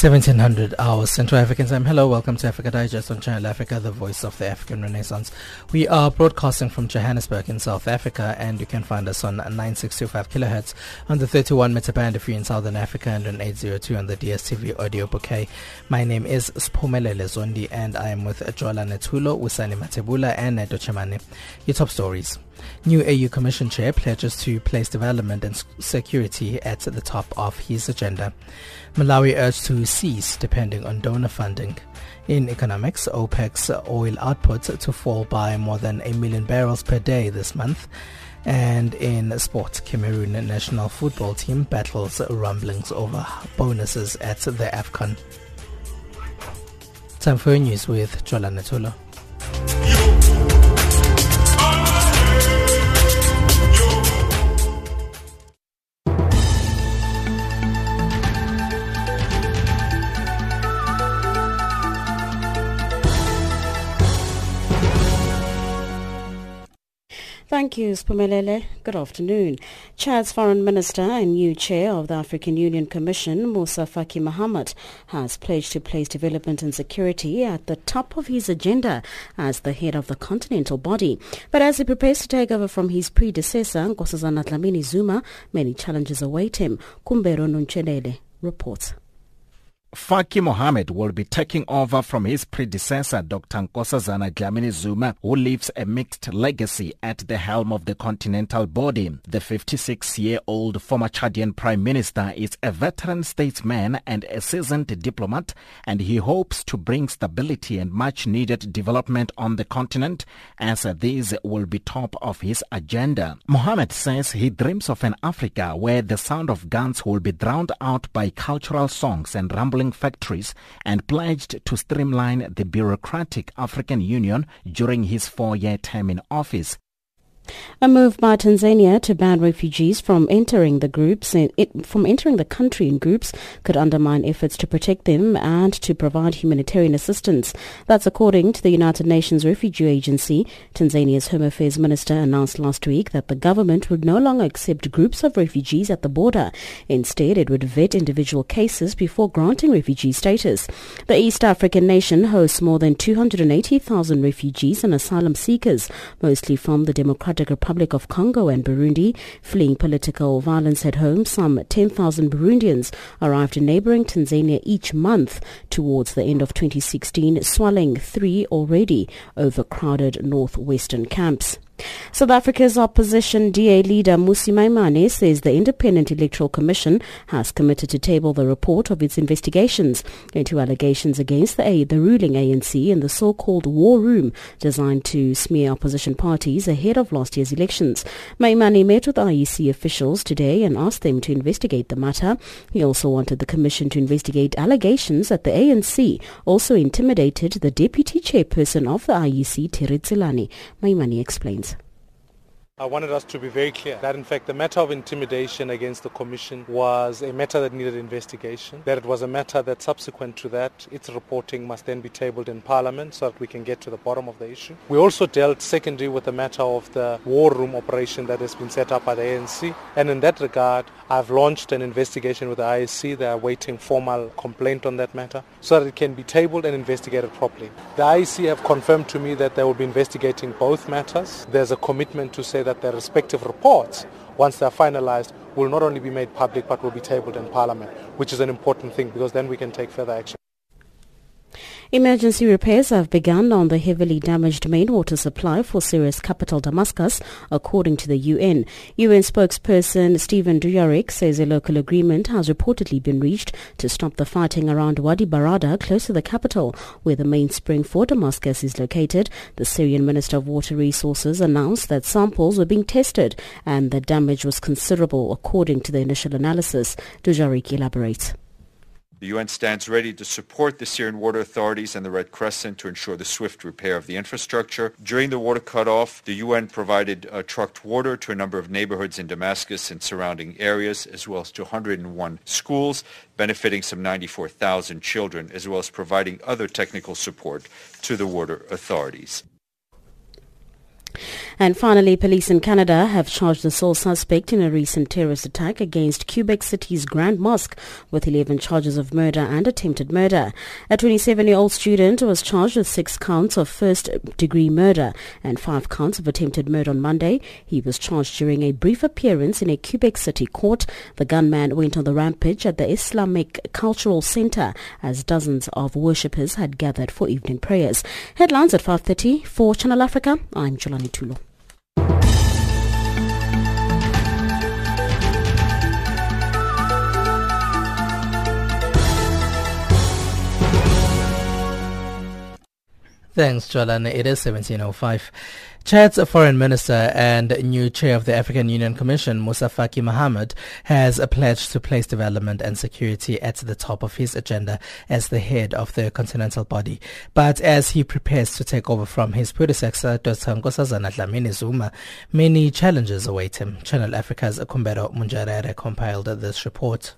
1700 hours Central African time. Hello, welcome to Africa Digest on Channel Africa, the voice of the African Renaissance. We are broadcasting from Johannesburg in South Africa and you can find us on 9625 kilohertz on the 31 meter band if you're in Southern Africa and on 802 on the DSTV audio bouquet. My name is Spumelele Zondi and I am with Jola Netulo, Wisani Matebula and Neto Chemane. Your top stories. New AU Commission Chair pledges to place development and security at the top of his agenda. Malawi urged to cease depending on donor funding. In economics, OPEC's oil output to fall by more than a million barrels per day this month. And in sport, Cameroon national football team battles rumblings over bonuses at the AFCON. Time for news with Jola Natulo. Thank you, Spumelele. Good afternoon. Chad's foreign minister and new chair of the African Union Commission, Moussa Faki Mahamat, has pledged to place development and security at the top of his agenda as the head of the continental body. But as he prepares to take over from his predecessor, Nkosazana Dlamini Zuma, many challenges await him. Kumbero Nunchelele reports. Faki Mohammed will be taking over from his predecessor, Dr. Nkosazana Dlamini Zuma, who leaves a mixed legacy at the helm of the continental body. The 56-year-old former Chadian prime minister is a veteran statesman and a seasoned diplomat, and he hopes to bring stability and much-needed development on the continent, as these will be top of his agenda. Mohammed says he dreams of an Africa where the sound of guns will be drowned out by cultural songs and rumble factories and pledged to streamline the bureaucratic African Union during his four-year term in office. A move by Tanzania to ban refugees from entering the groups in, it, from entering the country in groups could undermine efforts to protect them and to provide humanitarian assistance. That's according to the United Nations Refugee Agency. Tanzania's Home Affairs Minister announced last week that the government would no longer accept groups of refugees at the border. Instead, it would vet individual cases before granting refugee status. The East African nation hosts more than 280,000 refugees and asylum seekers, mostly from the Democratic Democratic Republic of Congo and Burundi. Fleeing political violence at home, some 10,000 Burundians arrived in neighboring Tanzania each month towards the end of 2016, swelling three already overcrowded northwestern camps. South Africa's opposition DA leader Mmusi Maimane says the Independent Electoral Commission has committed to table the report of its investigations into allegations against the, A- the ruling ANC in the so-called war room designed to smear opposition parties ahead of last year's elections. Maimane met with IEC officials today and asked them to investigate the matter. He also wanted the commission to investigate allegations that the ANC also intimidated the deputy chairperson of the IEC, Terry Maimane explains. I wanted us to be very clear that in fact the matter of intimidation against the Commission was a matter that needed investigation, that it was a matter that subsequent to that its reporting must then be tabled in Parliament so that we can get to the bottom of the issue. We also dealt secondly with the matter of the war room operation that has been set up by the ANC and in that regard I've launched an investigation with the IEC. They are waiting formal complaint on that matter so that it can be tabled and investigated properly. The IEC have confirmed to me that they will be investigating both matters. There's a commitment to say that their respective reports, once they're finalized, will not only be made public but will be tabled in Parliament, which is an important thing because then we can take further action. Emergency repairs have begun on the heavily damaged main water supply for Syria's capital Damascus, according to the UN. UN spokesperson Stephen Dujarric says a local agreement has reportedly been reached to stop the fighting around Wadi Barada, close to the capital, where the main spring for Damascus is located. The Syrian Minister of Water Resources announced that samples were being tested and the damage was considerable, according to the initial analysis. Dujarric elaborates. The UN stands ready to support the Syrian water authorities and the Red Crescent to ensure the swift repair of the infrastructure. During the water cutoff, the UN provided uh, trucked water to a number of neighborhoods in Damascus and surrounding areas, as well as to 101 schools, benefiting some 94,000 children, as well as providing other technical support to the water authorities. And finally, police in Canada have charged the sole suspect in a recent terrorist attack against Quebec City's Grand Mosque with 11 charges of murder and attempted murder. A 27-year-old student was charged with six counts of first-degree murder and five counts of attempted murder on Monday. He was charged during a brief appearance in a Quebec City court. The gunman went on the rampage at the Islamic Cultural Center as dozens of worshippers had gathered for evening prayers. Headlines at 5.30 for Channel Africa. I'm Jolani Tulo. Thanks, Jolan. It is 1705. Chad's foreign minister and new chair of the African Union Commission, Moussa Faki Mahamat, has pledged to place development and security at the top of his agenda as the head of the continental body. But as he prepares to take over from his predecessor, Dr. Nkosazana Dlamini Zuma, many challenges await him. Channel Africa's Kumbero Munjarere compiled this report.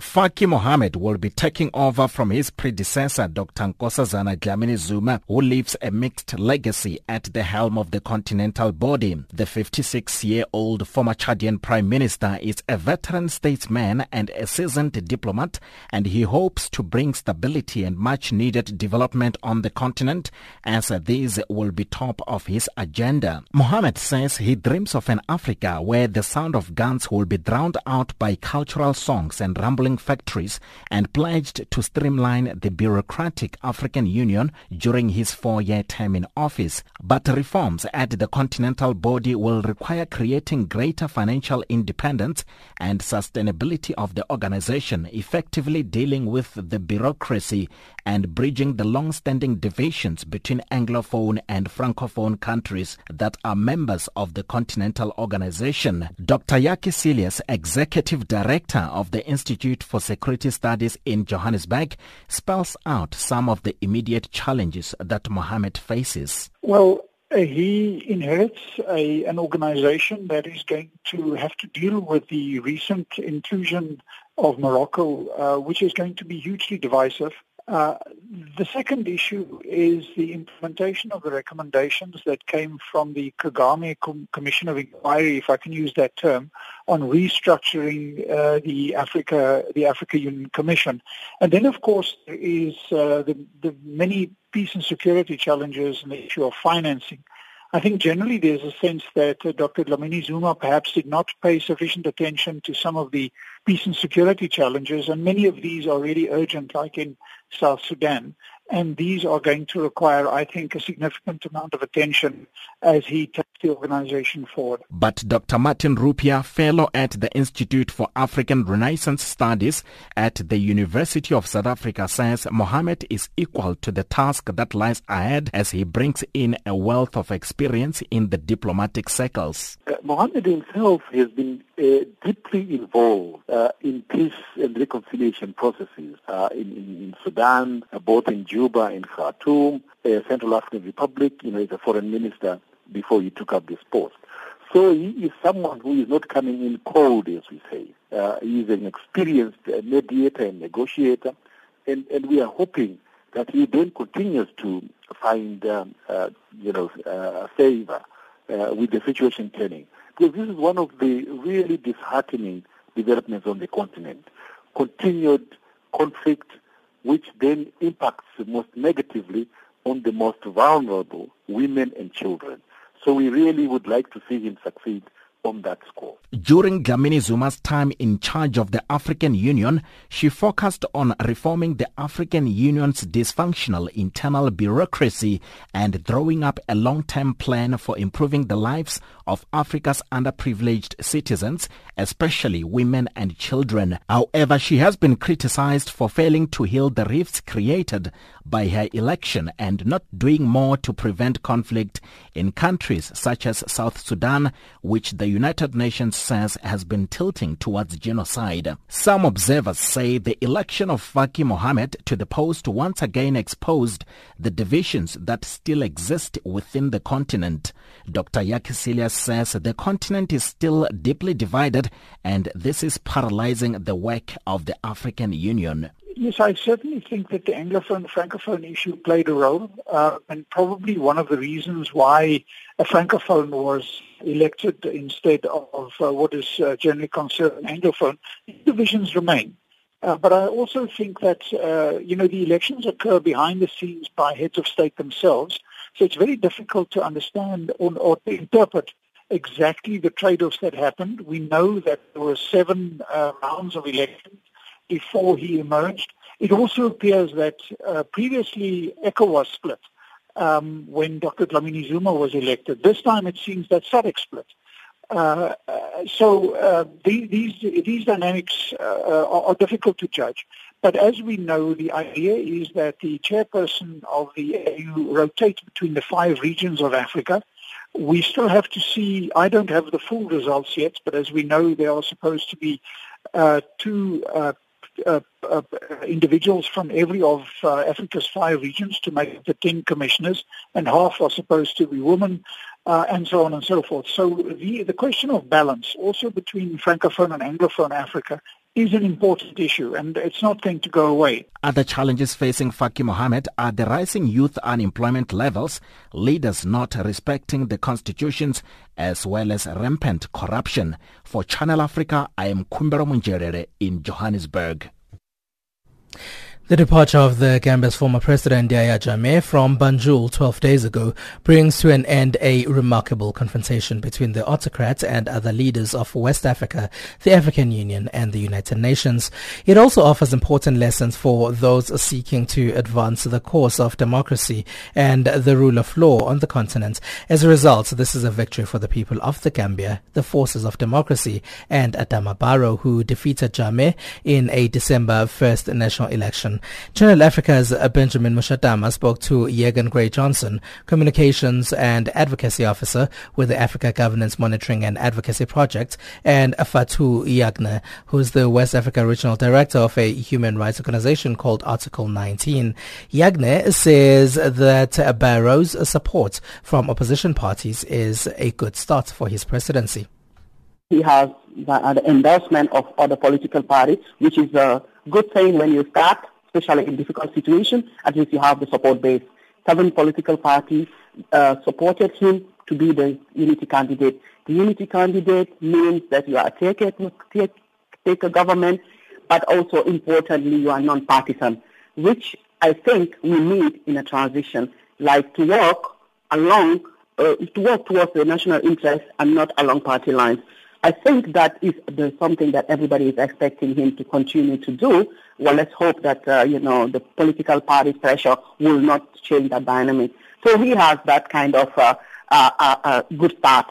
Faki Mohammed will be taking over from his predecessor, Dr. Nkosazana Dlamini Zuma, who leaves a mixed legacy at the helm of the continental body. The 56-year-old former Chadian prime minister is a veteran statesman and a seasoned diplomat, and he hopes to bring stability and much-needed development on the continent, as these will be top of his agenda. Mohammed says he dreams of an Africa where the sound of guns will be drowned out by cultural songs and rumble factories and pledged to streamline the bureaucratic African Union during his four-year term in office. But reforms at the continental body will require creating greater financial independence and sustainability of the organization, effectively dealing with the bureaucracy and bridging the long-standing divisions between Anglophone and Francophone countries that are members of the continental organization. Dr. Jakkie Cilliers, Executive Director of the Institute Institute for Security Studies in Johannesburg spells out some of the immediate challenges that Mohammed faces. Well, uh, he inherits a, an organization that is going to have to deal with the recent inclusion of Morocco, uh, which is going to be hugely divisive. Uh, the second issue is the implementation of the recommendations that came from the Kagame Com- Commission of Inquiry, if I can use that term, on restructuring uh, the Africa the Africa Union Commission, and then of course there is uh, the, the many peace and security challenges and the issue of financing. I think generally there's a sense that uh, Dr. Dlamini Zuma perhaps did not pay sufficient attention to some of the peace and security challenges, and many of these are really urgent, like in South Sudan and these are going to require, I think, a significant amount of attention as he takes the organization forward. But Dr. Martin Rupiya, fellow at the Institute for African Renaissance Studies at the University of South Africa, says Mohammed is equal to the task that lies ahead as he brings in a wealth of experience in the diplomatic circles. Uh, Mohammed himself has been uh, deeply involved uh, in peace and reconciliation processes uh, in, in, in, Sudan, uh, both in Juba and Khartoum, uh, Central African Republic, you know, as a foreign minister before he took up this post. So he is someone who is not coming in cold, as we say. Uh, he is an experienced mediator and negotiator, and, and we are hoping that he then continues to find, um, you know, favor with the situation turning. Because this is one of the really disheartening developments on the continent. Continued conflict, which then impacts most negatively on the most vulnerable, women and children. So we really would like to see him succeed on that score. During Dlamini Zuma's time in charge of the African Union, she focused on reforming the African Union's dysfunctional internal bureaucracy and drawing up a long-term plan for improving the lives of Africa's underprivileged citizens, especially women and children. However, she has been criticized for failing to heal the rifts created by her election and not doing more to prevent conflict in countries such as South Sudan, which the United Nations says has been tilting towards genocide. Some observers say the election of Faki Mohammed to the post once again exposed the divisions that still exist within the continent. Dr. Cilliers says the continent is still deeply divided and this is paralyzing the work of the African Union. Yes, I certainly think that the Anglophone Francophone issue played a role, uh, and probably one of the reasons why a francophone was elected instead of uh, what is uh, generally considered an anglophone, divisions remain. Uh, but I also think that, uh, you know, the elections occur behind the scenes by heads of state themselves. So it's very difficult to understand or, or to interpret exactly the trade-offs that happened. We know that there were seven uh, rounds of elections before he emerged. It also appears that uh, previously ECOWAS split um, when Dr. Dlamini Zuma was elected. This time it seems that SADC split. Uh, uh, so uh, the, these these dynamics uh, are, are, difficult to judge. But as we know, the idea is that the chairperson of the AU rotates between the five regions of Africa. We still have to see. I don't have the full results yet, but as we know, there are supposed to be uh, two uh, uh, uh, individuals from every of uh, Africa's five regions to make the 10 commissioners, and half are supposed to be women, uh, and so on and so forth. So the, the question of balance, also between Francophone and Anglophone Africa, is an important issue and it's not going to go away. Other challenges facing Faki Mohammed are the rising youth unemployment levels, leaders not respecting the constitutions, as well as rampant corruption. For Channel Africa, I am Kumbero Munjerere in Johannesburg. The departure of the Gambia's former president Yahya Jammeh from Banjul 12 days ago brings to an end a remarkable confrontation between the autocrat and other leaders of West Africa, the African Union and the United Nations. It also offers important lessons for those seeking to advance the course of democracy and the rule of law on the continent. As a result, this is a victory for the people of the Gambia, the forces of democracy and Adama Barrow who defeated Jammeh in a December 1st national election. Channel Africa's Benjamin Mushatama spoke to Jeggan Grey Johnson, Communications and Advocacy Officer with the Africa Governance Monitoring and Advocacy Project, and Fatou Jagne, who's the West Africa Regional Director of a human rights organization called Article 19. Yagne says that Barrow's support from opposition parties is a good start for his presidency. He has the endorsement of other political parties, which is a good thing when you start especially in difficult situations, at least you have the support base. Seven political parties uh, supported him to be the unity candidate. The unity candidate means that you are it, take, take a government, but also importantly, you are non-partisan, which I think we need in a transition, like to work along, uh, to work towards the national interest and not along party lines. I think that is something that everybody is expecting him to continue to do. Well, let's hope that, uh, you know, the political party pressure will not change that dynamic. So he has that kind of uh, uh, uh, uh good start.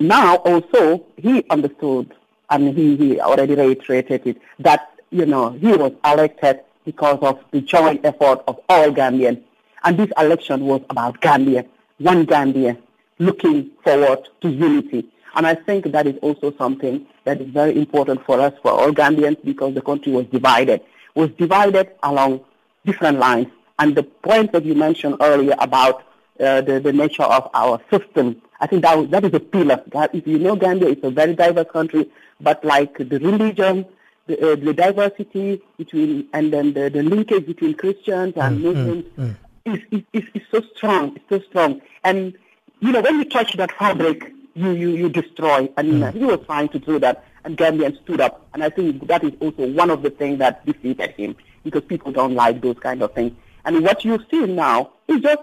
Now, also, he understood, and he, he already reiterated it, that, you know, he was elected because of the joint effort of all Gambians. And this election was about Gambia, one Gambia, looking forward to unity. And I think that is also something that is very important for us, for all Gambians, because the country was divided, was divided along different lines. And the point that you mentioned earlier about uh, the, the nature of our system, I think that, that is a pillar. If you know Gambia, it's a very diverse country, but like the religion, the, uh, the diversity between, and then the, the linkage between Christians and mm, Muslims mm, mm. Is, is, is, is so strong, it's so strong. And, you know, when you touch that fabric, you, you, you destroy. And mm. he was trying to do that, and Gambian stood up. And I think that is also one of the things that defeated him, because people don't like those kind of things. And what you see now is just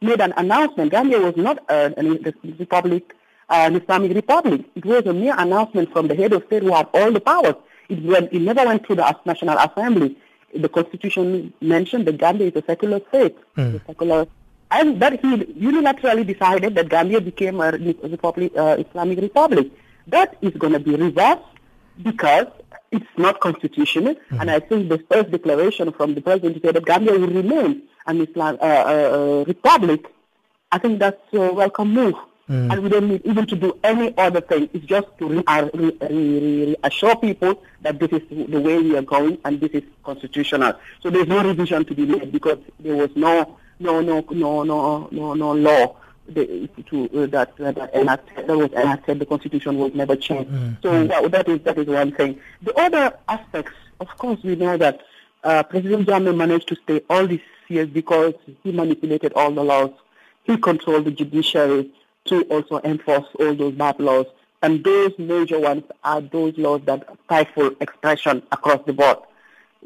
made an announcement. Gambia was not uh, a republic, uh, an Islamic republic. It was a mere announcement from the head of state who had all the powers. It, went, it never went through the National Assembly. The Constitution mentioned that Gambia is a secular state, mm. a secular and that he unilaterally decided that Gambia became a republic, uh, Islamic republic. That is going to be reversed because it's not constitutional. Mm-hmm. And I think the first declaration from the president said that Gambia will remain an Islam uh, uh, republic. I think that's a welcome move. Mm. And we don't need even to do any other thing. It's just to reassure people that this is the way we are going and this is constitutional. So there's no revision to be made because there was no no no no no no no law the, to, uh, that uh, that enacted that was enacted. The constitution was never changed. Mm. So mm. That, that is that is one thing. The other aspects, of course, we know that uh, President Jammeh managed to stay all these years because he manipulated all the laws. He controlled the judiciary. to also enforce all those bad laws. And those major ones are those laws that stifle expression across the board.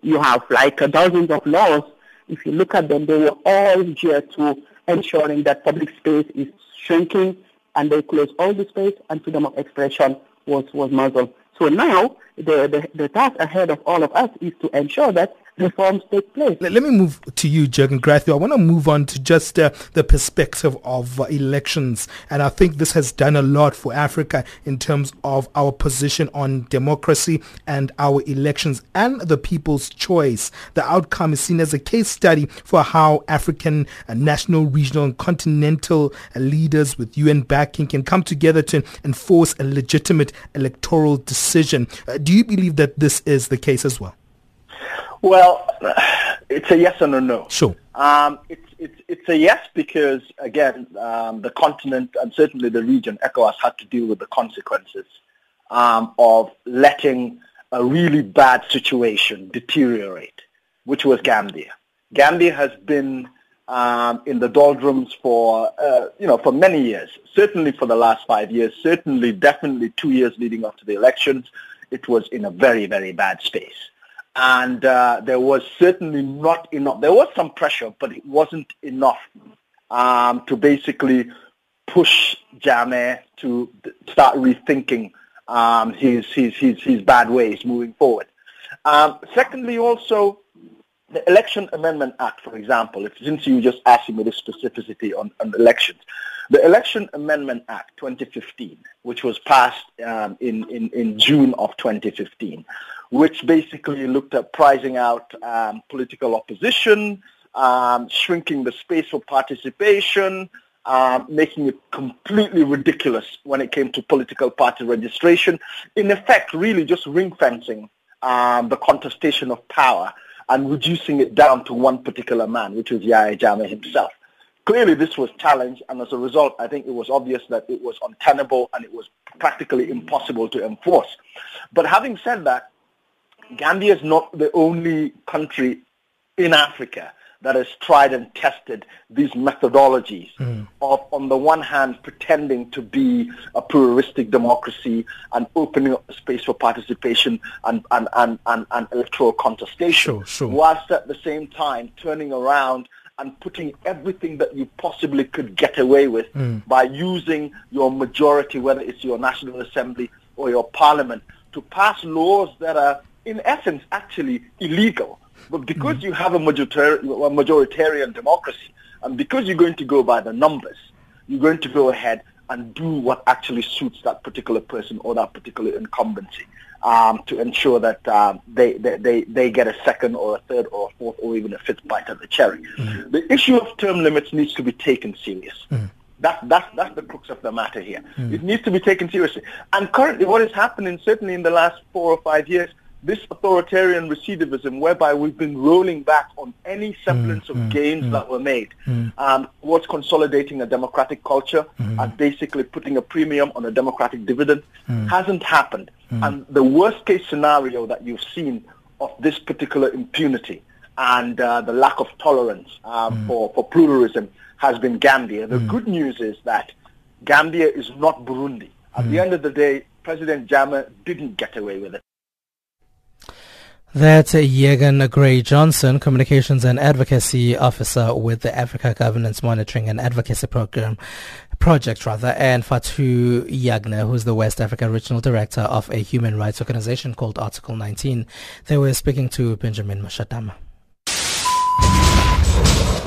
You have like dozens of laws. If you look at them, they were all geared to ensuring that public space is shrinking and they close all the space and freedom of expression was, was muzzled. So now the, the, the task ahead of all of us is to ensure that reforms take place. Let, me move to you, Jeggan Grathio. I want to move on to just uh, the perspective of uh, elections. And I think this has done a lot for Africa in terms of our position on democracy and our elections and the people's choice. The outcome is seen as a case study for how African uh, national, regional and continental uh, leaders with UN backing can come together to enforce a legitimate electoral decision. Uh, do you believe that this is the case as well? Well, it's a yes and a no. Sure. Um, it's, it's, it's a yes because, again, um, the continent and certainly the region, ECOWAS, had to deal with the consequences um, of letting a really bad situation deteriorate, which was Gambia. Gambia has been um, in the doldrums for, uh, you know, for many years, certainly for the last five years, certainly definitely two years leading up to the elections. It was in a very, very bad space and uh, there was certainly not enough. There was some pressure, but it wasn't enough um, to basically push Jammeh to start rethinking um, his, his, his, his bad ways moving forward. Um, secondly, also, the Election Amendment Act, for example, since you just asked me the specificity on, on elections, the Election Amendment Act 2015, which was passed um, in, in, in June of 2015, which basically looked at pricing out um, political opposition, um, shrinking the space for participation, uh, making it completely ridiculous when it came to political party registration. In effect, really just ring fencing um, the contestation of power and reducing it down to one particular man, which was Yahya Jammeh himself. Clearly, this was challenged, and as a result, I think it was obvious that it was untenable and it was practically impossible to enforce. But having said that, Gambia is not the only country in Africa that has tried and tested these methodologies mm. of, on the one hand, pretending to be a pluralistic democracy and opening up space for participation and, and, and, and, and electoral contestation, sure, sure. whilst at the same time turning around and putting everything that you possibly could get away with mm. by using your majority, whether it's your National Assembly or your Parliament, to pass laws that are in essence, actually illegal. But because you have a, majoritar- a majoritarian democracy, and because you're going to go by the numbers, you're going to go ahead and do what actually suits that particular person or that particular incumbency um, to ensure that um, they, they, they, they get a second or a third or a fourth or even a fifth bite of the cherry. mm The issue of term limits needs to be taken serious. mm That, that's, that's the crux of the matter here. Mm. It needs to be taken seriously. And currently what is happening, certainly in the last four or five years, this authoritarian recidivism whereby we've been rolling back on any semblance mm, of mm, gains mm, that were made mm. um, towards consolidating a democratic culture mm. and basically putting a premium on a democratic dividend mm. hasn't happened. And the worst case scenario that you've seen of this particular impunity and uh, the lack of tolerance um, for, for pluralism has been Gambia. The good news is that Gambia is not Burundi. At the end of the day, President Jammeh didn't get away with it. That's Jeggan Grey Johnson, Communications and Advocacy Officer with the Africa Governance Monitoring and Advocacy Program Project, rather, and Fatou Jagne, who's the West Africa Regional Director of a human rights organization called Article 19. They were speaking to Benjamin Mashatama.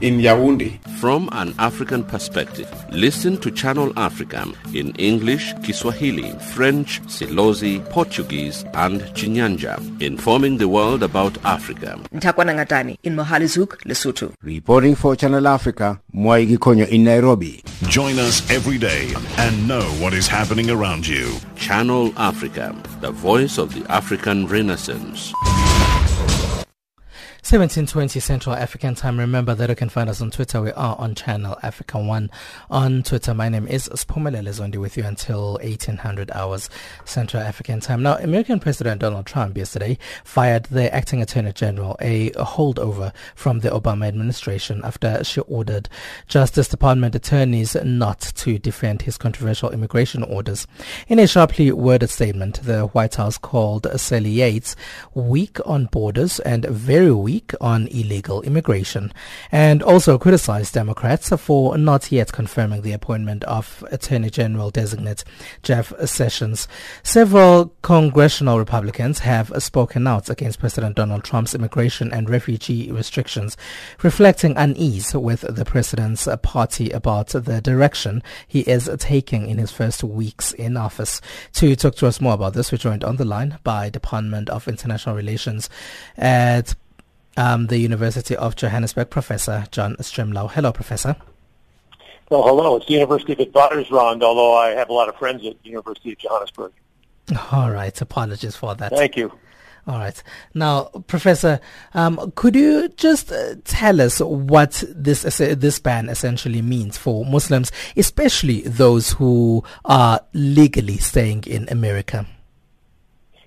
in Yaoundé. From an African perspective, listen to Channel Africa in English, Kiswahili, French, Silozi, Portuguese, and Chinyanja, informing the world about Africa. Ntakwana Ngatani in Mohale's Hoek, Lesotho. Reporting for Channel Africa, Mwaigi Konyo in Nairobi. Join us every day and know what is happening around you. Channel Africa, the voice of the African Renaissance. 1720 Central African Time. Remember that you can find us on Twitter. We are on Channel Africa 1 on Twitter. My name is Spumelele Zondi with you until 1800 hours Central African Time. Now, American President Donald Trump yesterday fired the acting Attorney General, a holdover from the Obama administration after she ordered Justice Department attorneys not to defend his controversial immigration orders. In a sharply worded statement, the White House called Sally Yates weak on borders and very weak week on illegal immigration and also criticized Democrats for not yet confirming the appointment of Attorney General designate Jeff Sessions. Several congressional Republicans have spoken out against President Donald Trump's immigration and refugee restrictions, reflecting unease with the president's party about the direction he is taking in his first weeks in office. To talk to us more about this, we're joined on the line by Department of International Relations at um, the University of Johannesburg, Professor John Stremlau. Hello, Professor. Well, hello. It's the University of Witwatersrand, although I have a lot of friends at the University of Johannesburg. All right. Apologies for that. Thank you. All right. Now, Professor, um, could you just uh, tell us what this this ban essentially means for Muslims, especially those who are legally staying in America?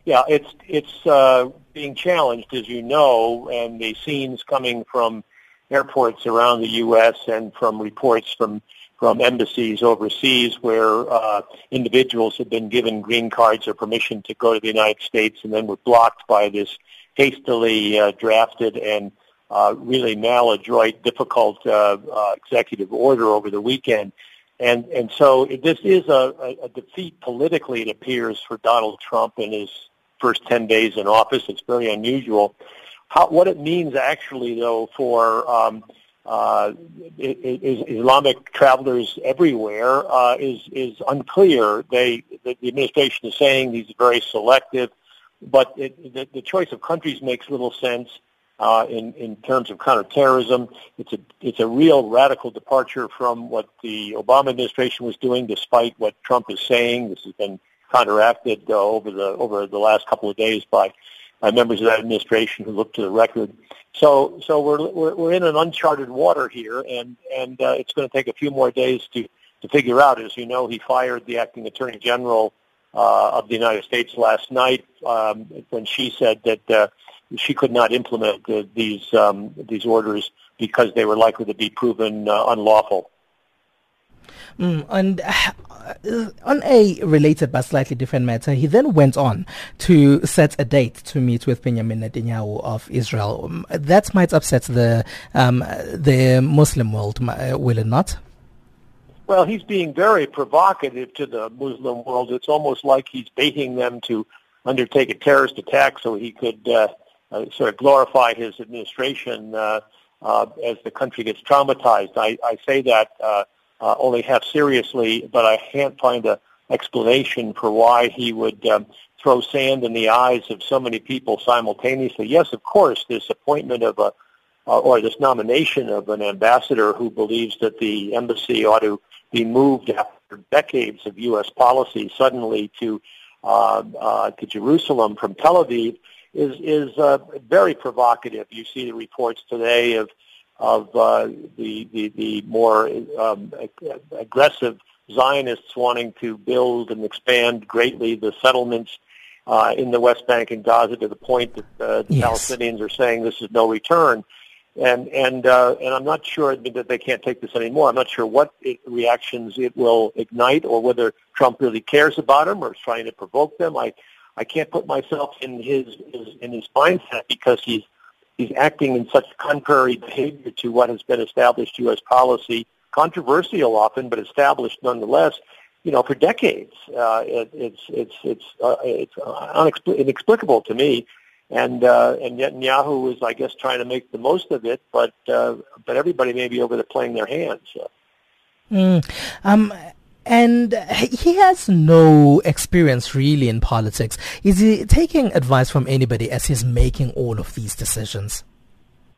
Yeah, it's it's uh, being challenged, as you know, and the scenes coming from airports around the U.S. and from reports from from embassies overseas where uh, individuals have been given green cards or permission to go to the United States and then were blocked by this hastily uh, drafted and uh, really maladroit, difficult uh, uh, executive order over the weekend. And and so this is a, a defeat politically, it appears, for Donald Trump and his first 10 days in office. It's very unusual. How, what it means actually, though, for um, uh, Islamic travelers everywhere uh, is is unclear. They the, administration is saying these are very selective, but it, the, the, choice of countries makes little sense uh, in in terms of counterterrorism. It's a it's a real radical departure from what the Obama administration was doing, despite what Trump is saying. This has been counteracted uh, over the over the last couple of days by by members of that administration who looked to the record. So so we're we're, we're in an uncharted water here, and and uh, it's going to take a few more days to to figure out. As you know, he fired the acting attorney general uh, of the United States last night um, when she said that uh, she could not implement uh, these um, these orders because they were likely to be proven uh, unlawful. Mm, and uh, on a related but slightly different matter, he then went on to set a date to meet with Benjamin Netanyahu of Israel. Um, that might upset the um, the Muslim world, uh, will it not? Well, he's being very provocative to the Muslim world. It's almost like he's baiting them to undertake a terrorist attack so he could uh, uh, sort of glorify his administration uh, uh, as the country gets traumatized. I, I say that uh, only half seriously, but I can't find an explanation for why he would um, throw sand in the eyes of so many people simultaneously. Yes, of course, this appointment of a uh, or this nomination of an ambassador who believes that the embassy ought to be moved after decades of U.S. policy suddenly to uh, uh, to Jerusalem from Tel Aviv is is uh, very provocative. You see the reports today of of uh, the, the, the more um, aggressive Zionists wanting to build and expand greatly the settlements uh, in the West Bank and Gaza to the point that uh, the yes. Palestinians are saying this is no return. And and uh, and I'm not sure that they can't take this anymore. I'm not sure what it, reactions it will ignite, or whether Trump really cares about them or is trying to provoke them. I I can't put myself in his, his in his mindset because he's he's acting in such contrary behavior to what has been established U.S. policy, controversial often, but established nonetheless. You know, for decades, uh, it, it's it's it's uh, it's inexplicable to me. and uh, and Netanyahu is, I guess, trying to make the most of it, but uh, but everybody may be over there playing their hands. So. Mm. Um, and he has no experience really in politics. Is he taking advice from anybody as he's making all of these decisions?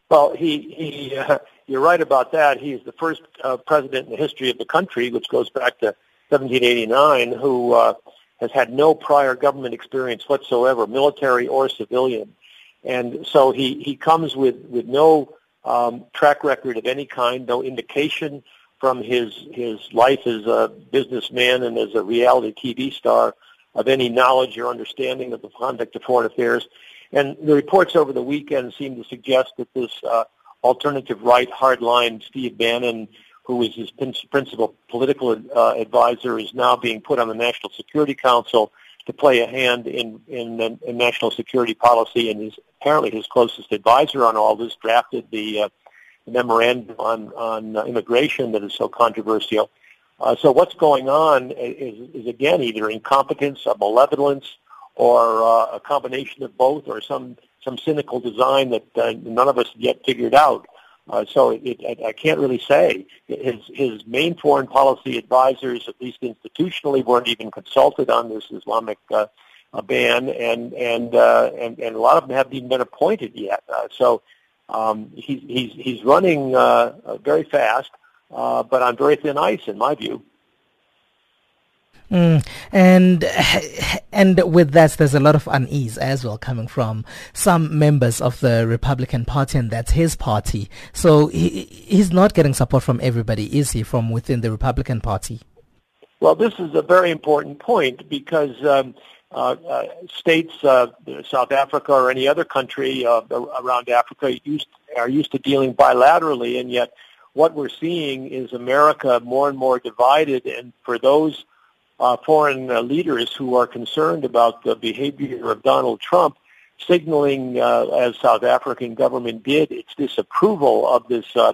Well, he, he uh, you're right about that. He's the first uh, president in the history of the country, which goes back to 1789, who uh, has had no prior government experience whatsoever, military or civilian. And so he, he comes with, with no um, track record of any kind, no indication from his his life as a businessman and as a reality TV star of any knowledge or understanding of the conduct of foreign affairs. And the reports over the weekend seem to suggest that this uh, alternative right hardline Steve Bannon, who was his principal political uh, advisor, is now being put on the National Security Council to play a hand in in, in national security policy, and is apparently his closest advisor on all this drafted the uh, memorandum on, on uh, immigration that is so controversial. Uh, so what's going on is, is, again either incompetence, a malevolence, or uh, a combination of both, or some some cynical design that uh, none of us yet figured out. Uh, so it, it, I can't really say. His his main foreign policy advisors, at least institutionally, weren't even consulted on this Islamic uh, ban, and and, and and a lot of them haven't even been appointed yet. so um, he, he's he's running uh, uh, very fast, uh, but on very thin ice, in my view. Mm, and and with that, there's a lot of unease as well coming from some members of the Republican Party, and that's his party. So he, he's not getting support from everybody, is he? From within the Republican Party? Well, this is a very important point because um, states, uh, South Africa or any other country uh, around Africa, used, are used to dealing bilaterally, and yet what we're seeing is America more and more divided. And for those uh, foreign uh, leaders who are concerned about the behavior of Donald Trump, signaling, uh, as South African government did, its disapproval of this uh,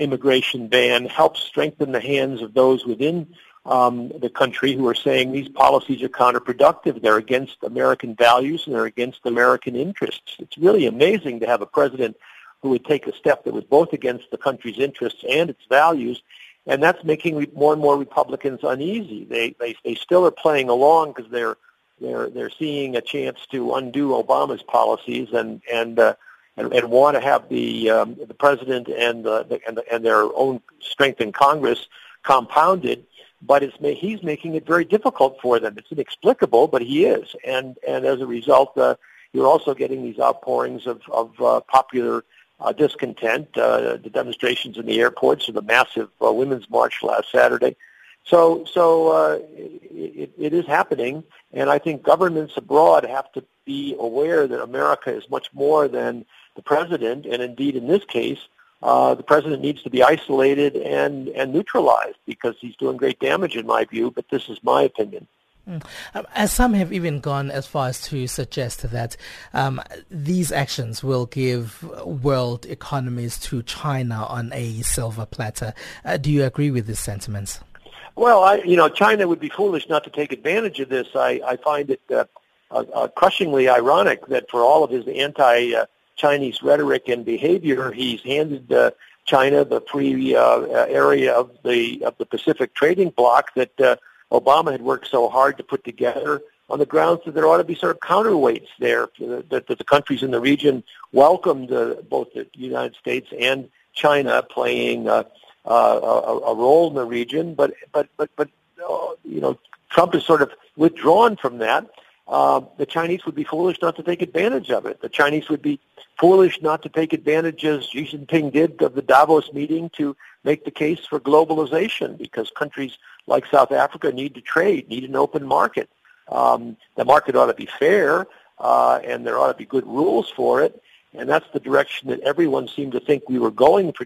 immigration ban helps strengthen the hands of those within um, the country who are saying these policies are counterproductive. They're against American values and they're against American interests. It's really amazing to have a president who would take a step that was both against the country's interests and its values, and that's making more and more Republicans uneasy. They they, they still are playing along because they're they're they're seeing a chance to undo Obama's policies and and uh, and, and want to have the um, the president and the, the, and, the, and their own strength in Congress compounded but it's he's making it very difficult for them. It's inexplicable, but he is, and and as a result, uh, you're also getting these outpourings of of uh, popular uh, discontent, uh, the demonstrations in the airports, or the massive uh, women's march last Saturday. So so uh, it, it is happening, and I think governments abroad have to be aware that America is much more than the president, and indeed in this case uh, the president needs to be isolated and, and neutralized because he's doing great damage in my view, but this is my opinion. Mm. Um, as some have even gone as far as to suggest that um, these actions will give world economies to China on a silver platter. Uh, do you agree with these sentiments? Well, I, you know, China would be foolish not to take advantage of this. I, I find it uh, uh, crushingly ironic that for all of his anti uh, Chinese rhetoric and behavior, he's handed uh, China the free uh, area of the of the Pacific trading bloc that uh, Obama had worked so hard to put together on the grounds that there ought to be sort of counterweights there, that, the countries in the region welcomed uh, both the United States and China playing uh, uh, a, a role in the region. But but but but uh, you know, Trump has sort of withdrawn from that. Uh, the Chinese would be foolish not to take advantage of it. The Chinese would be foolish not to take advantage, as Xi Jinping did, of the Davos meeting to make the case for globalization because countries like South Africa need to trade, need an open market. Um, the market ought to be fair, uh, and there ought to be good rules for it, and that's the direction that everyone seemed to think we were going for